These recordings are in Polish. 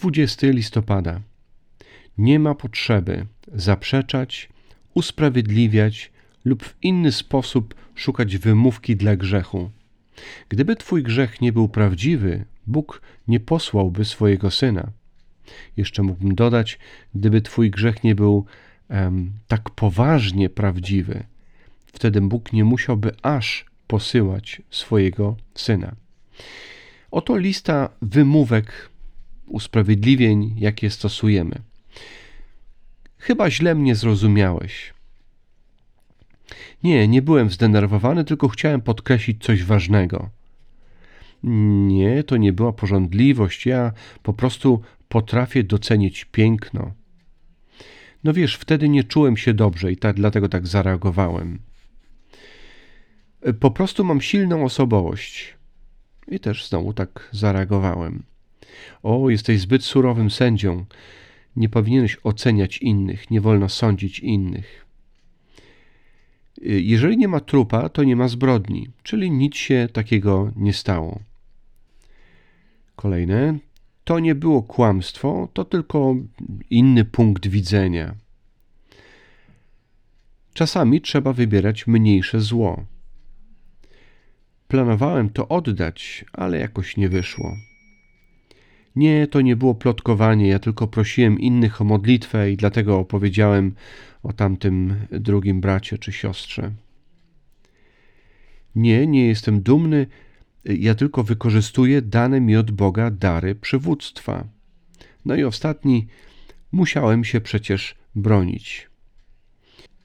20 listopada. Nie ma potrzeby zaprzeczać, usprawiedliwiać lub w inny sposób szukać wymówki dla grzechu. Gdyby Twój grzech nie był prawdziwy, Bóg nie posłałby swojego syna. Jeszcze mógłbym dodać, gdyby Twój grzech nie był um, tak poważnie prawdziwy, wtedy Bóg nie musiałby aż posyłać swojego syna. Oto lista wymówek, usprawiedliwień, jakie stosujemy. Chyba źle mnie zrozumiałeś. Nie, nie byłem zdenerwowany, tylko chciałem podkreślić coś ważnego. Nie, to nie była porządliwość. Ja po prostu potrafię docenić piękno. No wiesz, wtedy nie czułem się dobrze i tak, dlatego tak zareagowałem. Po prostu mam silną osobowość. I też znowu tak zareagowałem. O, jesteś zbyt surowym sędzią. Nie powinieneś oceniać innych, nie wolno sądzić innych. Jeżeli nie ma trupa, to nie ma zbrodni, czyli nic się takiego nie stało. Kolejne. To nie było kłamstwo, to tylko inny punkt widzenia. Czasami trzeba wybierać mniejsze zło. Planowałem to oddać, ale jakoś nie wyszło. Nie, to nie było plotkowanie, ja tylko prosiłem innych o modlitwę i dlatego opowiedziałem o tamtym drugim bracie czy siostrze. Nie, nie jestem dumny, ja tylko wykorzystuję dane mi od Boga dary przywództwa. No i ostatni, musiałem się przecież bronić.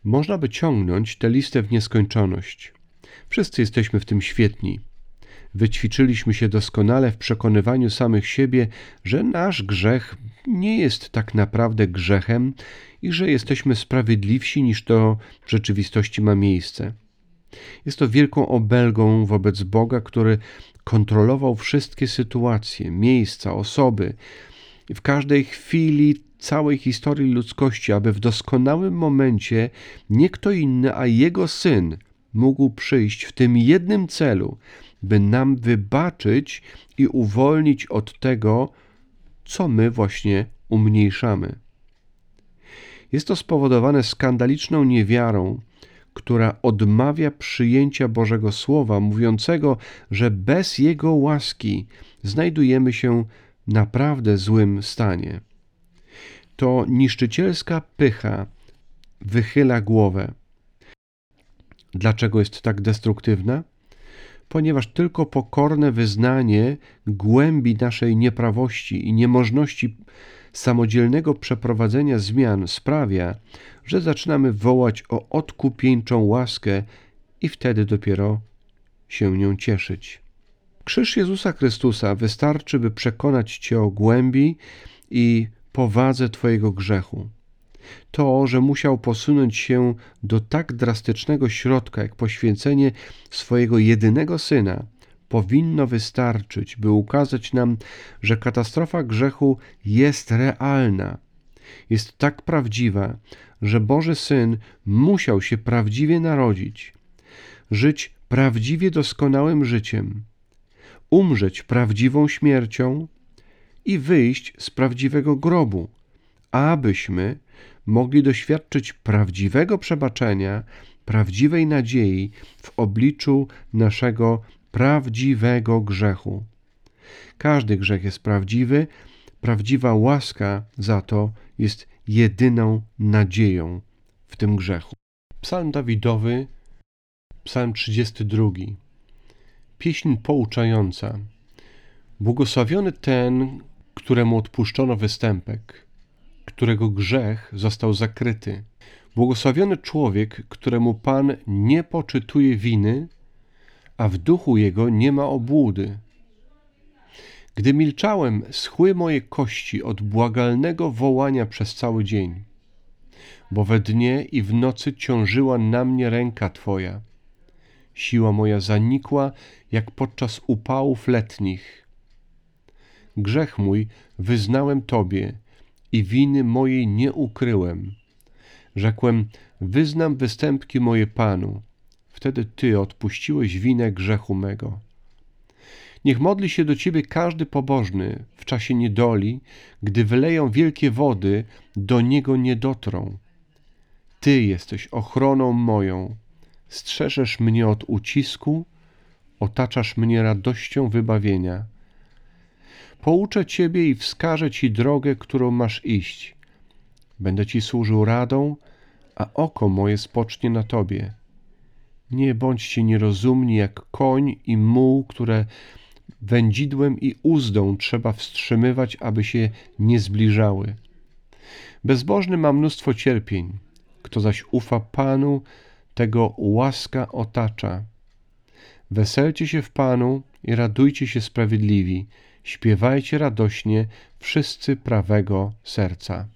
Można by ciągnąć tę listę w nieskończoność. Wszyscy jesteśmy w tym świetni. Wyćwiczyliśmy się doskonale w przekonywaniu samych siebie, że nasz grzech nie jest tak naprawdę grzechem i że jesteśmy sprawiedliwsi niż to w rzeczywistości ma miejsce. Jest to wielką obelgą wobec Boga, który kontrolował wszystkie sytuacje, miejsca, osoby i w każdej chwili całej historii ludzkości, aby w doskonałym momencie nie kto inny, a Jego Syn mógł przyjść w tym jednym celu, by nam wybaczyć i uwolnić od tego, co my właśnie umniejszamy. Jest to spowodowane skandaliczną niewiarą, która odmawia przyjęcia Bożego Słowa, mówiącego, że bez Jego łaski znajdujemy się w naprawdę złym stanie. To niszczycielska pycha wychyla głowę. Dlaczego jest tak destruktywna? Ponieważ tylko pokorne wyznanie głębi naszej nieprawości i niemożności samodzielnego przeprowadzenia zmian sprawia, że zaczynamy wołać o odkupieńczą łaskę i wtedy dopiero się nią cieszyć. Krzyż Jezusa Chrystusa wystarczy, by przekonać Cię o głębi i powadze Twojego grzechu. To, że musiał posunąć się do tak drastycznego środka, jak poświęcenie swojego jedynego syna, powinno wystarczyć, by ukazać nam, że katastrofa grzechu jest realna, jest tak prawdziwa, że Boży Syn musiał się prawdziwie narodzić, żyć prawdziwie doskonałym życiem, umrzeć prawdziwą śmiercią i wyjść z prawdziwego grobu, abyśmy mogli doświadczyć prawdziwego przebaczenia, prawdziwej nadziei w obliczu naszego prawdziwego grzechu. Każdy grzech jest prawdziwy, prawdziwa łaska za to jest jedyną nadzieją w tym grzechu. Psalm Dawidowy, Psalm 32. Pieśń pouczająca. Błogosławiony ten, któremu odpuszczono występek, którego grzech został zakryty. Błogosławiony człowiek, któremu Pan nie poczytuje winy, a w duchu jego nie ma obłudy. Gdy milczałem, schły moje kości od błagalnego wołania przez cały dzień, bo we dnie i w nocy ciążyła na mnie ręka Twoja. Siła moja zanikła, jak podczas upałów letnich. Grzech mój wyznałem Tobie i winy mojej nie ukryłem. Rzekłem, wyznam występki moje Panu. Wtedy Ty odpuściłeś winę grzechu mego. Niech modli się do Ciebie każdy pobożny w czasie niedoli, gdy wyleją wielkie wody, do Niego nie dotrą. Ty jesteś ochroną moją, strzeżesz mnie od ucisku, otaczasz mnie radością wybawienia. Pouczę Ciebie i wskażę Ci drogę, którą masz iść. Będę Ci służył radą, a oko moje spocznie na Tobie. Nie bądźcie nierozumni jak koń i muł, które wędzidłem i uzdą trzeba wstrzymywać, aby się nie zbliżały. Bezbożny ma mnóstwo cierpień, kto zaś ufa Panu, tego łaska otacza. Weselcie się w Panu i radujcie się sprawiedliwi, śpiewajcie radośnie wszyscy prawego serca.